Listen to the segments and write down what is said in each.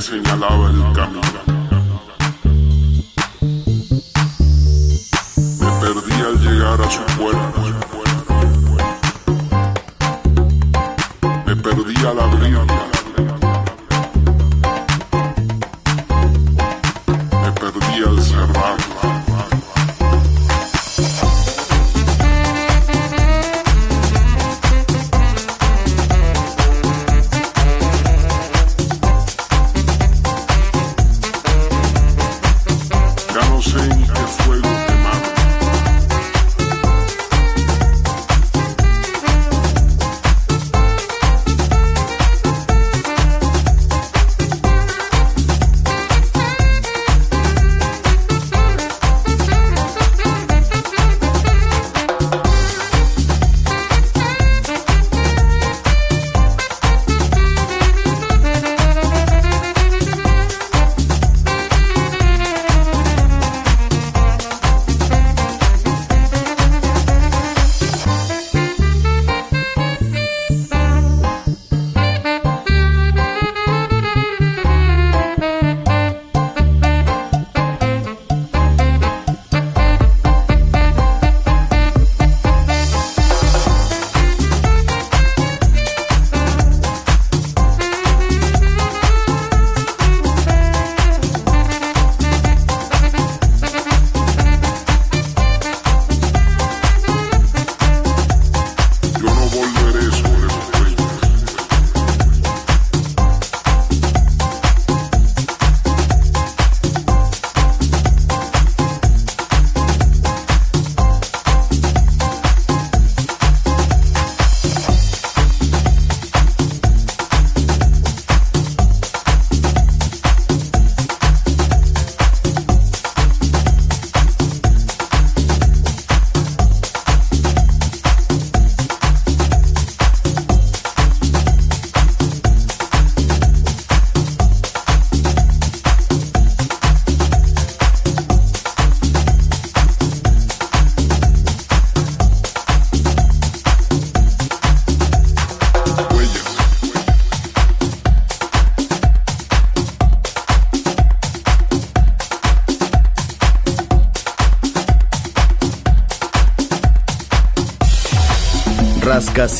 Señalaba el camino.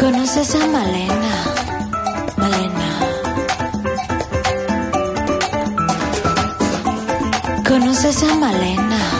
¿Conoces a Malena? Malena. ¿Conoces a Malena?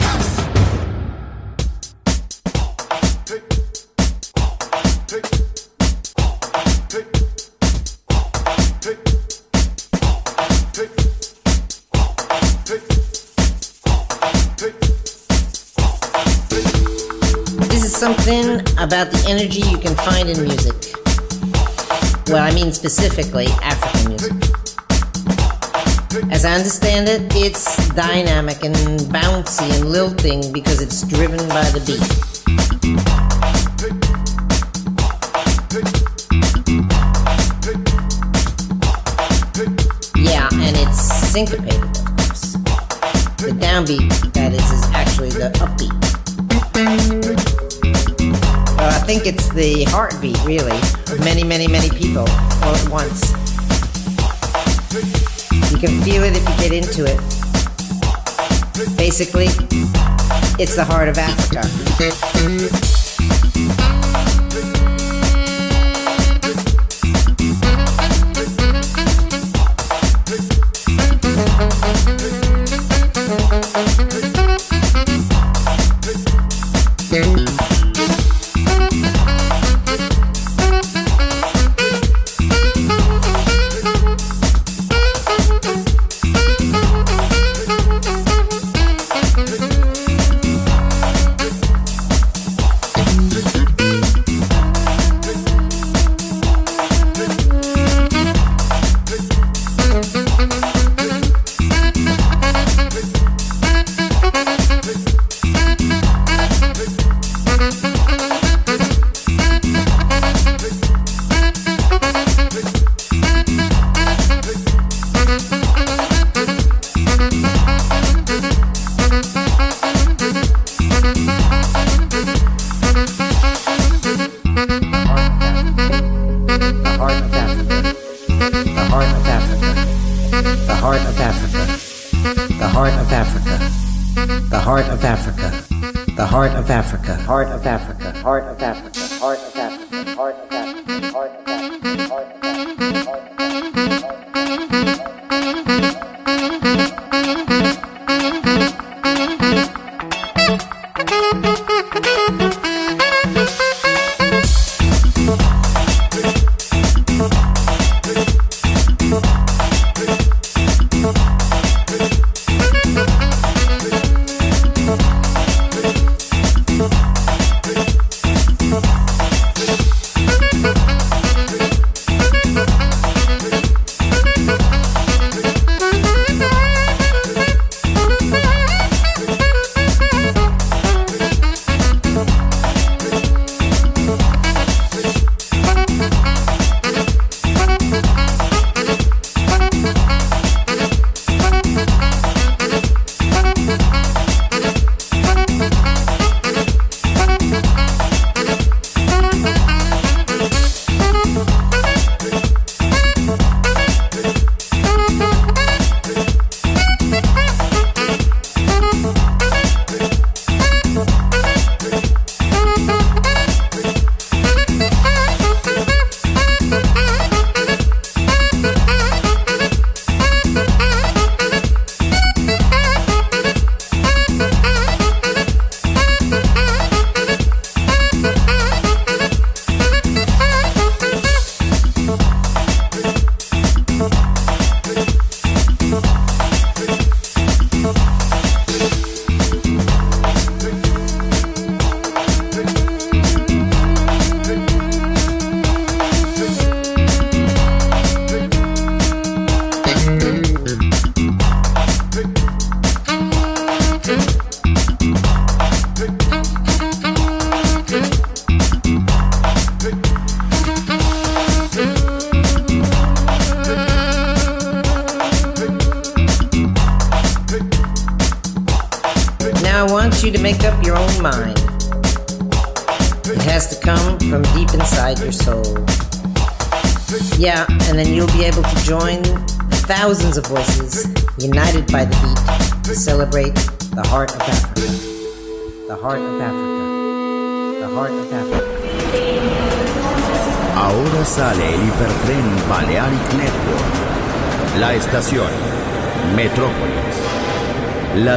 About the energy you can find in music. Well, I mean specifically African music. As I understand it, it's dynamic and bouncy and lilting because it's driven by the beat. Yeah, and it's syncopated, of course. The downbeat, that is, is actually the upbeat. Think it's the heartbeat, really, of many, many, many people all at once. You can feel it if you get into it. Basically, it's the heart of Africa.